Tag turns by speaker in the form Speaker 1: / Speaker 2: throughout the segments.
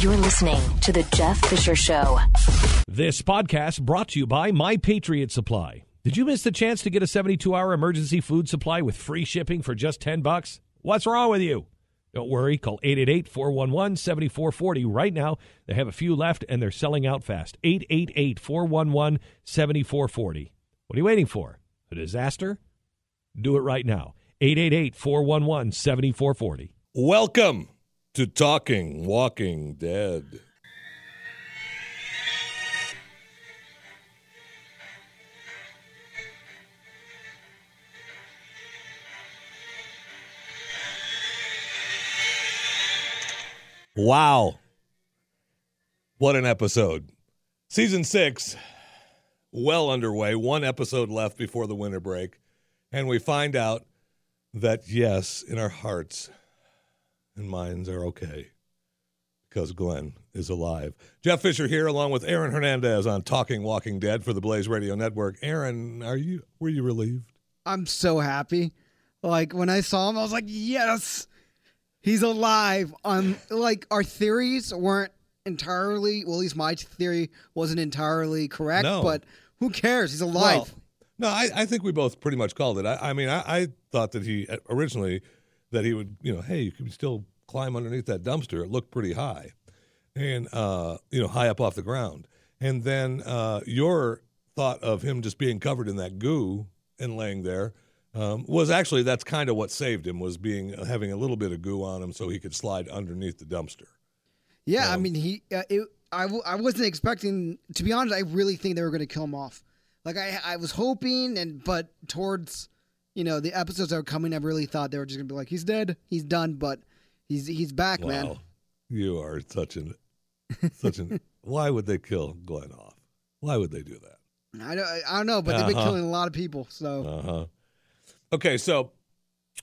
Speaker 1: You're listening to The Jeff Fisher Show.
Speaker 2: This podcast brought to you by My Patriot Supply. Did you miss the chance to get a 72 hour emergency food supply with free shipping for just 10 bucks? What's wrong with you? Don't worry, call 888 411 7440 right now. They have a few left and they're selling out fast. 888 411 7440. What are you waiting for? A disaster? Do it right now. 888 411 7440.
Speaker 3: Welcome to Talking Walking Dead. Wow. What an episode. Season six, well underway. One episode left before the winter break. And we find out that, yes, in our hearts and minds are okay because Glenn is alive. Jeff Fisher here, along with Aaron Hernandez on Talking Walking Dead for the Blaze Radio Network. Aaron, are you were you relieved?
Speaker 4: I'm so happy. Like when I saw him, I was like, yes, he's alive. Um, like our theories weren't entirely. Well, at least my theory wasn't entirely correct.
Speaker 3: No.
Speaker 4: But who cares? He's alive.
Speaker 3: Well, no, I, I think we both pretty much called it. I, I mean, I, I thought that he originally that he would, you know, hey, you can still climb underneath that dumpster. It looked pretty high, and uh, you know, high up off the ground. And then uh, your thought of him just being covered in that goo and laying there um, was actually that's kind of what saved him was being having a little bit of goo on him so he could slide underneath the dumpster.
Speaker 4: yeah, I
Speaker 3: um,
Speaker 4: mean, he. Uh, it, I, w- I wasn't expecting. To be honest, I really think they were going to kill him off. Like I, I was hoping, and but towards, you know, the episodes that were coming, I really thought they were just going to be like, he's dead, he's done, but he's he's back,
Speaker 3: Wow,
Speaker 4: man.
Speaker 3: you are such an such an. why would they kill Glenn off? Why would they do that?
Speaker 4: I don't, I don't know, but they've been
Speaker 3: Uh-huh.
Speaker 4: killing a lot of people. So
Speaker 3: Uh huh. Okay, so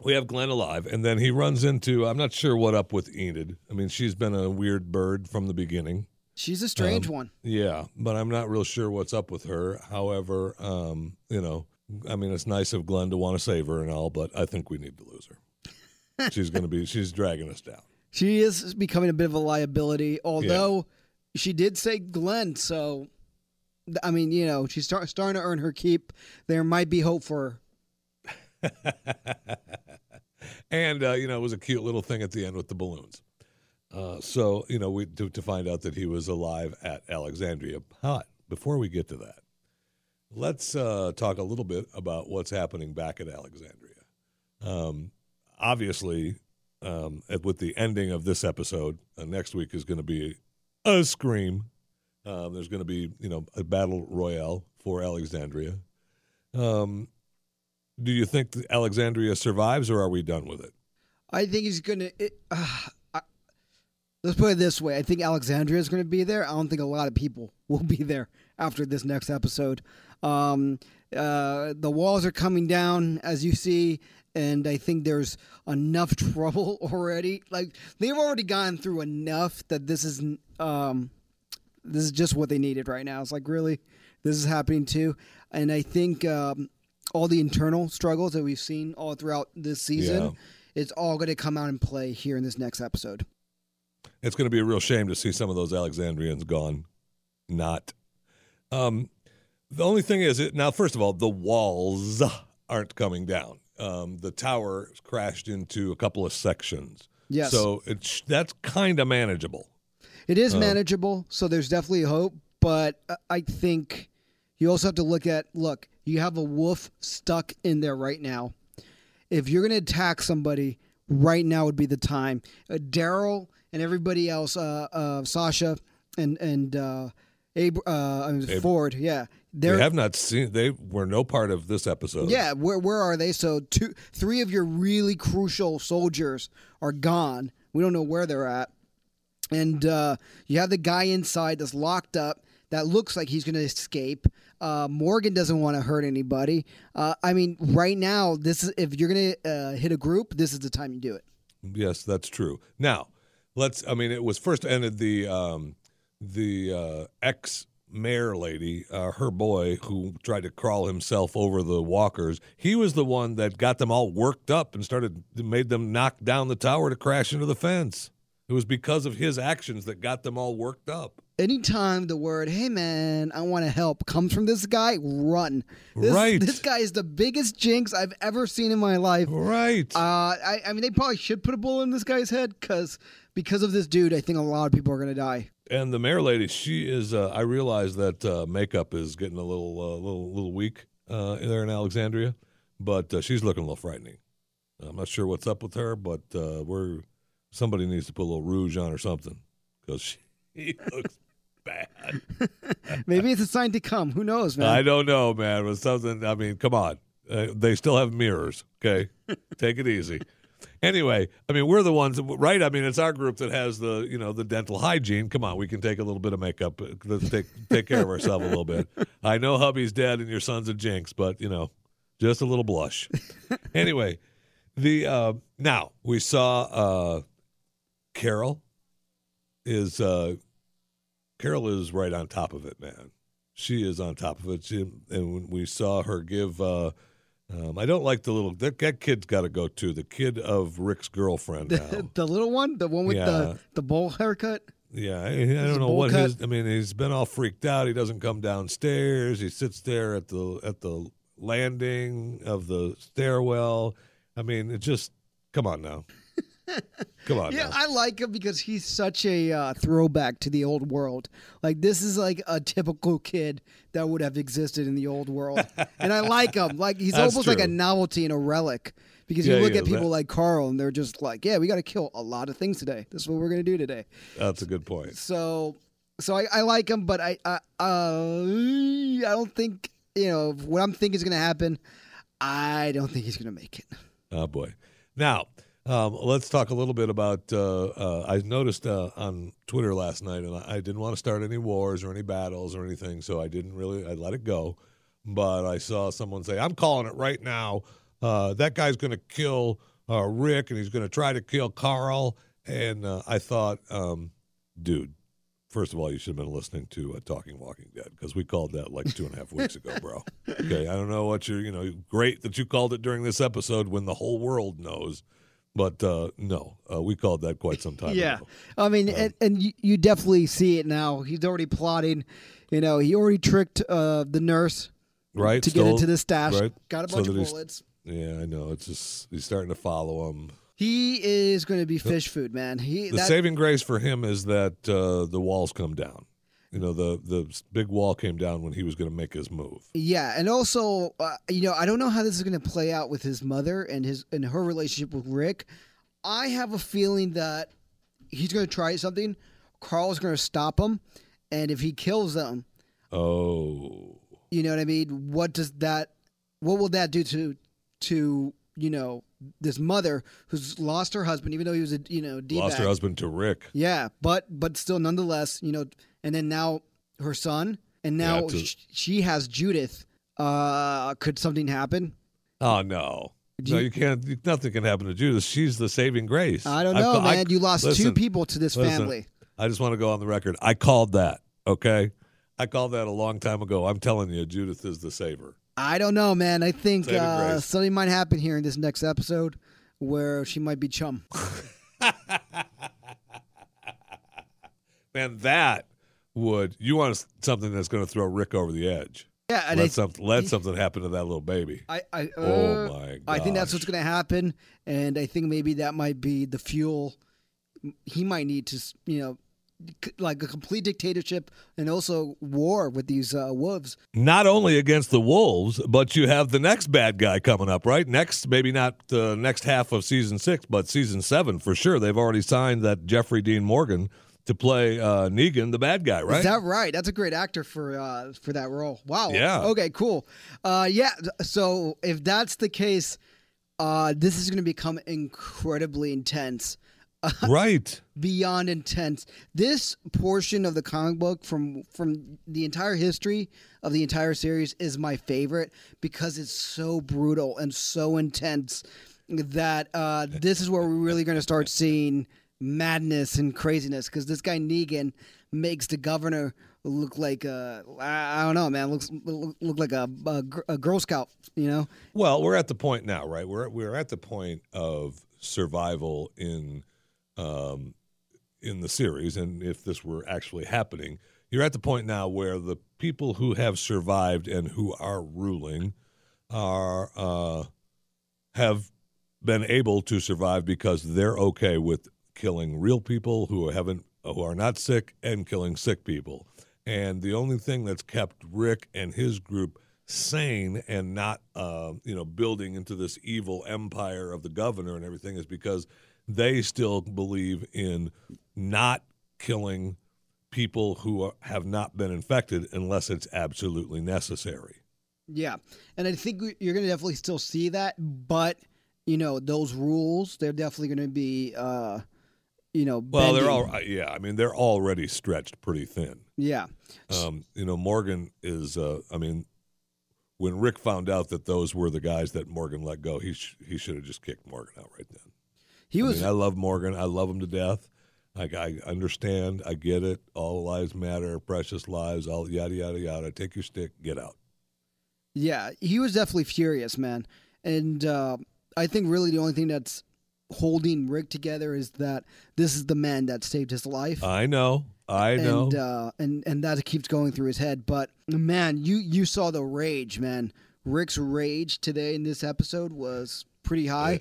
Speaker 3: we have Glenn alive, and then he runs into. I'm not sure what up with Enid. I mean, she's been a weird bird from the beginning.
Speaker 4: she's a strange
Speaker 3: Um,
Speaker 4: one.
Speaker 3: Yeah, but I'm not real sure what's up with her. However, um, you know, I mean, it's nice of Glenn to want to save her and all, but I think we need to lose her. she's going to be. She's dragging us down.
Speaker 4: She is becoming a bit of a liability, although she did say Glenn. So, I mean, you know, she's start, starting to earn her keep. There might be hope for her.
Speaker 3: and uh, you know, it was a cute little thing at the end with the balloons. Uh, so you know, we to, to find out that he was alive at Alexandria. But before we get to that, let's uh, talk a little bit about what's happening back at Alexandria. Um, obviously, um, with the ending of this episode, uh, next week is going to be a scream. Um, there's going to be you know a battle royale for Alexandria. Um, do you think Alexandria survives, or are we done with it?
Speaker 4: I think he's going to. Uh, let's put it this way: I think Alexandria is going to be there. I don't think a lot of people will be there after this next episode. Um, uh, the walls are coming down, as you see, and I think there's enough trouble already. Like they've already gone through enough that this is um, this is just what they needed right now. It's like really, this is happening too, and I think um, all the internal struggles that we've seen all throughout this season.
Speaker 3: Yeah.
Speaker 4: It's all going to come out and play here in this next episode.
Speaker 3: It's going to be a real shame to see some of those Alexandrians gone. Not. Um, the only thing is, it, now, first of all, the walls aren't coming down. Um, the tower crashed into a couple of sections.
Speaker 4: Yes.
Speaker 3: So it's that's kind of manageable.
Speaker 4: It is
Speaker 3: Uh,
Speaker 4: manageable, so there's definitely hope. But I think you also have to look at look. You have a wolf stuck in there right now. If you're going to attack somebody, right now would be the time. Uh, Daryl and everybody else, uh, uh, Sasha and and uh, Ab- uh, I mean,
Speaker 3: Ab-
Speaker 4: Ford, yeah,
Speaker 3: They have not seen. They were no part of this episode.
Speaker 4: yeah. Where where are they? So two, three of your really crucial soldiers are gone. We don't know where they're at. and uh, you have the guy inside that's locked up that looks like he's going to escape. Uh, Morgan doesn't want to hurt anybody. Uh, I mean, right now, this is if you're going to uh, hit a group, this is the time you do it.
Speaker 3: Yes, that's true. Now, let's. I mean, it was first ended the um, the uh, ex mayor lady, uh, her boy who tried to crawl himself over the walkers. He was the one that got them all worked up and started made them knock down the tower to crash into the fence. It was because of his actions that got them all worked up.
Speaker 4: Anytime the word "Hey man, I want to help" comes from this guy, run. This,
Speaker 3: Right.
Speaker 4: This guy is the biggest jinx I've ever seen in my life.
Speaker 3: Right.
Speaker 4: Uh, I, I mean, they probably should put a bullet in this guy's head because because of this dude, I think a lot of people are gonna die.
Speaker 3: and the mayor lady, she is. Uh, I realize that uh, makeup is getting a little, uh, little, little weak uh, there in Alexandria, but uh, she's looking a little frightening. I'm not sure what's up with her, but uh, we're somebody needs to put a little rouge on or something because she looks bad.
Speaker 4: Maybe it's a sign to come. Who knows, man?
Speaker 3: I don't know, man. But something. I mean, come on. Uh, they still have mirrors. Okay, take it easy. Anyway, I mean, we're the ones, right? I mean, it's our group that has the, you know, the dental hygiene. Come on, we can take a little bit of makeup. Let's take take care of ourselves a little bit. I know hubby's dead and your son's a jinx, but you know, just a little blush. anyway, the uh, now we saw uh, Carol is uh, Carol is right on top of it, man. She is on top of it. She, and we saw her give, uh, um, I don't like the little that, that kid's got to go too. The kid of Rick's girlfriend
Speaker 4: the, the little one, the one with
Speaker 3: Yeah.
Speaker 4: the the bowl haircut.
Speaker 3: Yeah, I don't know what
Speaker 4: cut?
Speaker 3: his. I mean, he's been all freaked out. He doesn't come downstairs. He sits there at the at the landing of the stairwell. I mean, it just come on now. Come on
Speaker 4: Yeah,
Speaker 3: now.
Speaker 4: I like him because he's such a uh, throwback to the old world. Like this is like a typical kid that would have existed in the old world, and I like him. Like he's
Speaker 3: That's
Speaker 4: almost like a novelty and a relic. Because
Speaker 3: Yeah,
Speaker 4: you look at people
Speaker 3: That-
Speaker 4: like Carl, and they're just like, "Yeah, we got to kill a lot of things today. This is what we're gonna do today."
Speaker 3: That's a good point.
Speaker 4: So, so I, I like him, but I, I, uh, I don't think you know what I'm thinking is gonna happen. I don't think he's gonna make it.
Speaker 3: Oh boy. Now, um, let's talk a little bit about. Uh, uh, I noticed uh, on Twitter last night, and I, I didn't want to start any wars or any battles or anything, so I didn't really. I let it go. But I saw someone say, "I'm calling it right now. Uh, that guy's going to kill uh, Rick, and he's going to try to kill Carl." And uh, I thought, um, dude. First of all, you should have been listening to uh, Talking Walking Dead because we called that like two and a half weeks ago, bro. Okay, I don't know what you're, you know, great that you called it during this episode when the whole world knows, but uh, no, uh, we called that quite some time
Speaker 4: Yeah,
Speaker 3: ago.
Speaker 4: I mean, and, and you, definitely see it now. He's already plotting. You know, he already tricked uh, the nurse
Speaker 3: Right?
Speaker 4: to
Speaker 3: Stole-
Speaker 4: get into the stash.
Speaker 3: right?
Speaker 4: Got a bunch
Speaker 3: that
Speaker 4: of bullets.
Speaker 3: Yeah, I know. It's just he's starting to follow him.
Speaker 4: He is going to be fish food, man. He
Speaker 3: The
Speaker 4: that,
Speaker 3: saving grace for him is that uh, the walls come down. You know, the the big wall came down when he was going to make his move.
Speaker 4: Yeah, and also, uh, you know, I don't know how this is going to play out with his mother and his and her relationship with Rick. I have a feeling that he's going to try something. Carl's going to stop him, and if he kills them,
Speaker 3: Oh,
Speaker 4: you know what I mean. What does that? What will that do to to you know this mother who's lost her husband, even though he was a you know d
Speaker 3: lost her husband to Rick.
Speaker 4: Yeah, but but still, nonetheless, you know, and then now her son, and now
Speaker 3: Yeah, to-
Speaker 4: sh- she has Judith. Uh, could something happen?
Speaker 3: Oh no.
Speaker 4: Do
Speaker 3: no,
Speaker 4: you-
Speaker 3: you can't. Nothing can happen to Judith. She's the saving grace.
Speaker 4: I don't know,
Speaker 3: I-
Speaker 4: man. you lost two people to this
Speaker 3: listen,
Speaker 4: family.
Speaker 3: I just want to go on the record. I called that. Okay, I called that a long time ago. I'm telling you, Judith is the saver.
Speaker 4: I don't know, man. I think uh, something might happen here in this next episode where she might be chum.
Speaker 3: Man, that would you want something that's going to throw Rick over the edge?
Speaker 4: Yeah, and I,
Speaker 3: Let something let something happen to that little baby.
Speaker 4: I, I, uh,
Speaker 3: Oh, my
Speaker 4: I think that's what's going to happen, and I think maybe that might be the fuel he might need to, you know, like a complete dictatorship and also war with these uh, wolves.
Speaker 3: Not only against the Wolves, but you have the next bad guy coming up, right? Next, maybe not the next half of season six, but season seven for sure. They've already signed that Jeffrey Dean Morgan to play uh, Negan, the bad guy, right?
Speaker 4: Is that right? That's a great actor for uh, for that role. Wow.
Speaker 3: Yeah.
Speaker 4: Okay. Cool. Uh, yeah. So if that's the case, uh, this is going to become incredibly intense.
Speaker 3: right.
Speaker 4: beyond intense. This portion of the comic book from from the entire history of the entire series is my favorite because it's so brutal and so intense that uh, this is where we're really going to start seeing madness and craziness because this guy Negan makes the governor look like a I I don't know man looks look, look like a, a, a Girl Scout you know
Speaker 3: Well, we're at the point now, right? We're we're at the point of survival in um, in the series, and if this were actually happening, you're at the point now where the people who have survived and who are ruling are uh, have been able to survive because they're okay with killing real people who haven't who are not sick and killing sick people. And the only thing that's kept Rick and his group sane and not uh, you know building into this evil empire of the governor and everything is because they still believe in not killing people who are, have not been infected unless it's absolutely necessary.
Speaker 4: Yeah, and I think you're going to definitely still see that, but you know those rules they're definitely going to be, uh, you know,
Speaker 3: Well, they're all yeah. I mean, they're already stretched pretty thin.
Speaker 4: yeah,
Speaker 3: Um, you know, Morgan is. Uh, I mean, when Rick found out that those were the guys that Morgan let go, he sh- he should have just kicked Morgan out right then.
Speaker 4: He
Speaker 3: I
Speaker 4: was.
Speaker 3: mean, I love Morgan. I love him to death. Like I understand. I get it. All lives matter. Precious lives. All yada yada yada. Take your stick. Get out.
Speaker 4: Yeah, he was definitely furious, man. And uh, I think really the only thing that's holding Rick together is that this is the man that saved his life.
Speaker 3: I know. I know.
Speaker 4: And uh, and and that keeps going through his head. But man, you you saw the rage, man. Rick's rage today in this episode was pretty high.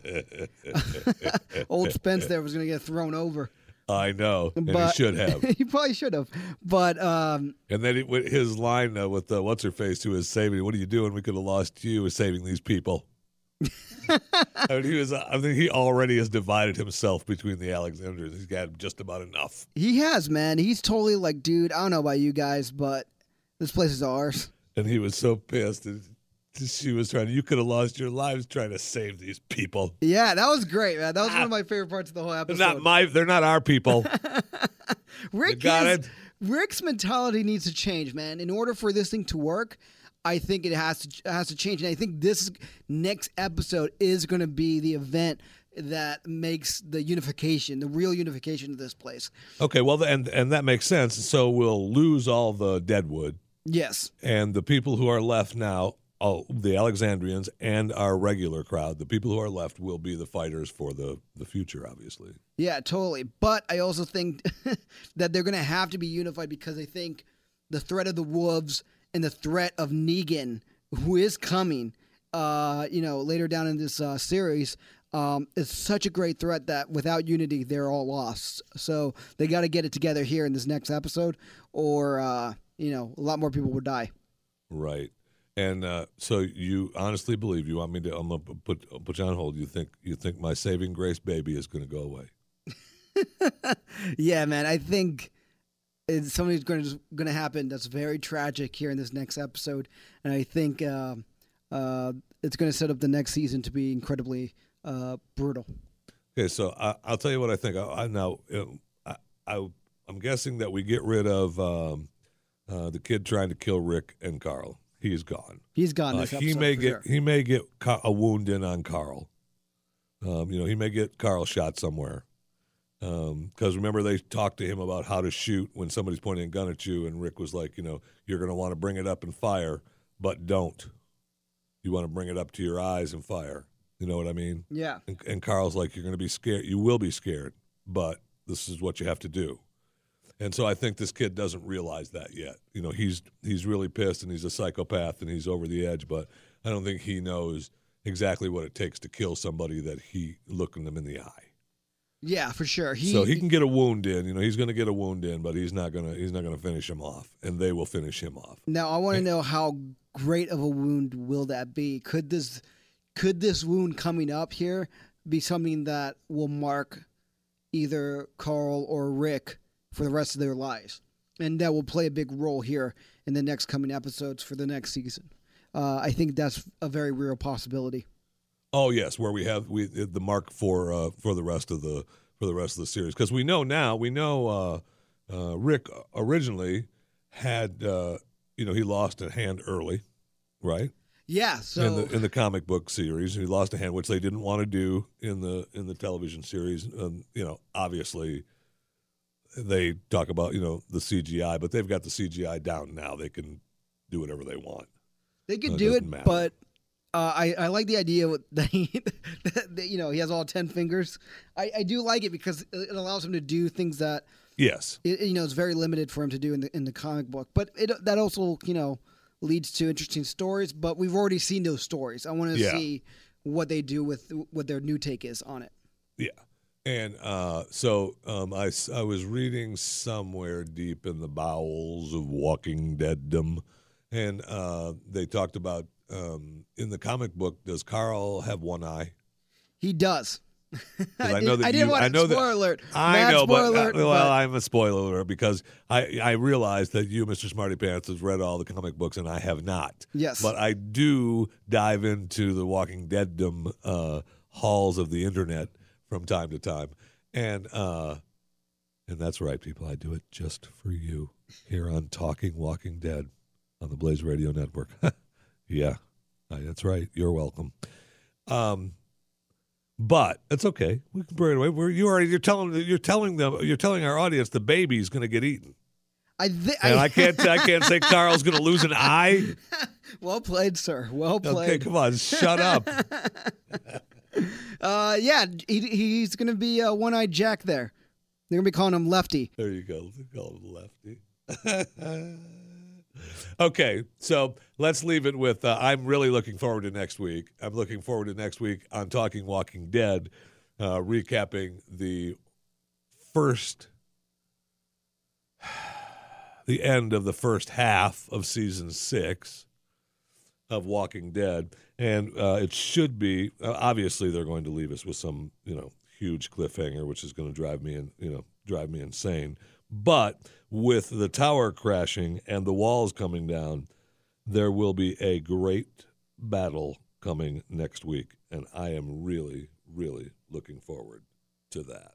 Speaker 4: Old Spence there was going to get thrown over,
Speaker 3: I know. And
Speaker 4: but
Speaker 3: he should have.
Speaker 4: he probably should have. But um,
Speaker 3: And then he, his line uh, with uh, what's her face who was saving, "What are you doing? We could have lost you. Is saving these people." I mean, he was. I think he already has divided himself between the Alexanders. He's got just about enough.
Speaker 4: he has, man. He's totally like, dude. I don't know about you guys, but this place is ours.
Speaker 3: And he was so pissed. And she was trying. You could have lost your lives trying to save these people.
Speaker 4: Yeah, that was great, man. That was one of ah. my favorite parts of the whole episode.
Speaker 3: They're not my. They're not our people.
Speaker 4: Rick
Speaker 3: You got
Speaker 4: is-
Speaker 3: it?
Speaker 4: Rick's mentality needs to change, man. In order for this thing to work, I think it has to has to change, and I think this next episode is going to be the event that makes the unification, the real unification of this place.
Speaker 3: okay. Well, and and that makes sense. So we'll lose all the Deadwood.
Speaker 4: Yes,
Speaker 3: and the people who are left now, oh, the Alexandrians and our regular crowd, the people who are left will be the fighters for the the future, obviously.
Speaker 4: yeah, totally. But I also think that they're going to have to be unified because I think the threat of the wolves and the threat of Negan, who is coming, uh, you know, later down in this uh, series, um, is such a great threat that without unity, they're all lost. So they got to get it together here in this next episode, or uh, you know, a lot more people would die.
Speaker 3: Right. And uh, so you honestly believe you want me to? I'm gonna put put you on hold. You think you think my saving grace baby is going to go away?
Speaker 4: Yeah, man, I think it's something's going to going to happen that's very tragic here in this next episode, and I think uh, uh, it's going to set up the next season to be incredibly uh, brutal.
Speaker 3: Okay, so I, I'll tell you what I think. I, I now I, I I'm guessing that we get rid of um, uh, the kid trying to kill Rick and Carl. He's gone.
Speaker 4: He's gone.
Speaker 3: Uh, he may get
Speaker 4: sure.
Speaker 3: he may get a wound in on Carl. Um, you know, he may get Carl shot somewhere. Because remember, they talked to him about how to shoot when somebody's pointing a gun at you, and Rick was like, you know, you're going to want to bring it up and fire, but don't. You want to bring it up to your eyes and fire. You know what I mean?
Speaker 4: Yeah,
Speaker 3: And, and Carl's like, you're going to be scared. You will be scared, but this is what you have to do. And so I think this kid doesn't realize that yet. You know, he's he's really pissed and he's a psychopath and he's over the edge, but I don't think he knows exactly what it takes to kill somebody that he looking them in the eye.
Speaker 4: yeah, for sure. He,
Speaker 3: so he can get a wound in. You know, he's going to get a wound in, but he's not going to he's not going to finish him off, and they will finish him off.
Speaker 4: now I want to know how great of a wound will that be? Could this could this wound coming up here be something that will mark either Carl or Rick for the rest of their lives? And that will play a big role here in the next coming episodes for the next season. Uh, I think that's a very real possibility.
Speaker 3: Oh yes, where we have we the mark for uh, for the rest of the for the rest of the series because we know now we know uh, uh, Rick originally had uh, you know he lost a hand early, right?
Speaker 4: Yeah.
Speaker 3: in
Speaker 4: So
Speaker 3: the in the comic book series, he lost a hand, which they didn't want to do in the in the television series. Um, you know, obviously, they talk about you know the CGI, but they've got the CGI down now. They can do whatever they want.
Speaker 4: they can
Speaker 3: it
Speaker 4: do it,
Speaker 3: matter.
Speaker 4: but Uh, I, I like the idea that he, that, you know, he has all ten fingers. I, I do like it because it allows him to do things that
Speaker 3: Yes.
Speaker 4: it, you know is very limited for him to do in the in the comic book. But it that also you know leads to interesting stories. But we've already seen those stories. I want to
Speaker 3: Yeah.
Speaker 4: see what they do with what their new take is on it.
Speaker 3: Yeah. And uh, so um, I, I was reading somewhere deep in the bowels of Walking Deaddom, and uh, they talked about um, in the comic book, does Carl have one eye?
Speaker 4: He does.
Speaker 3: I know
Speaker 4: didn't-
Speaker 3: that
Speaker 4: I didn't
Speaker 3: you-
Speaker 4: want
Speaker 3: I know that-
Speaker 4: spoiler alert.
Speaker 3: I know, but
Speaker 4: spoiler
Speaker 3: uh,
Speaker 4: alert,
Speaker 3: well,
Speaker 4: but-
Speaker 3: I'm a spoiler alert because I I realized that you, Mr. Smarty Pants, has read all the comic books and I have not.
Speaker 4: Yes.
Speaker 3: but I do dive into the Walking Deaddom uh, halls of the internet from time to time, and uh, and that's right, people. I do it just for you here on Talking Walking Dead on the Blaze Radio Network. yeah, Uh, that's right. You're welcome. Um, but it's okay. We can bring it away. We're, you already you're telling you're telling them you're telling our audience the baby's going to get eaten,
Speaker 4: I, thi-
Speaker 3: and I can't I can't say Carl's going to lose an eye.
Speaker 4: well played, sir. Well played.
Speaker 3: Okay, come on, shut up.
Speaker 4: Uh, yeah, he, he's gonna be uh, one-eyed Jack there. They're gonna be calling him Lefty.
Speaker 3: There you go. They Call him lefty. okay, so let's leave it with. Uh, I'm really looking forward to next week. I'm looking forward to next week on Talking Walking Dead, uh, recapping the first, the end of the first half of season six of Walking Dead, and uh, it should be. Uh, obviously, they're going to leave us with some, you know, huge cliffhanger, which is going to drive me in, you know, drive me insane. But with the tower crashing and the walls coming down, there will be a great battle coming next week, and I am really, really looking forward to that.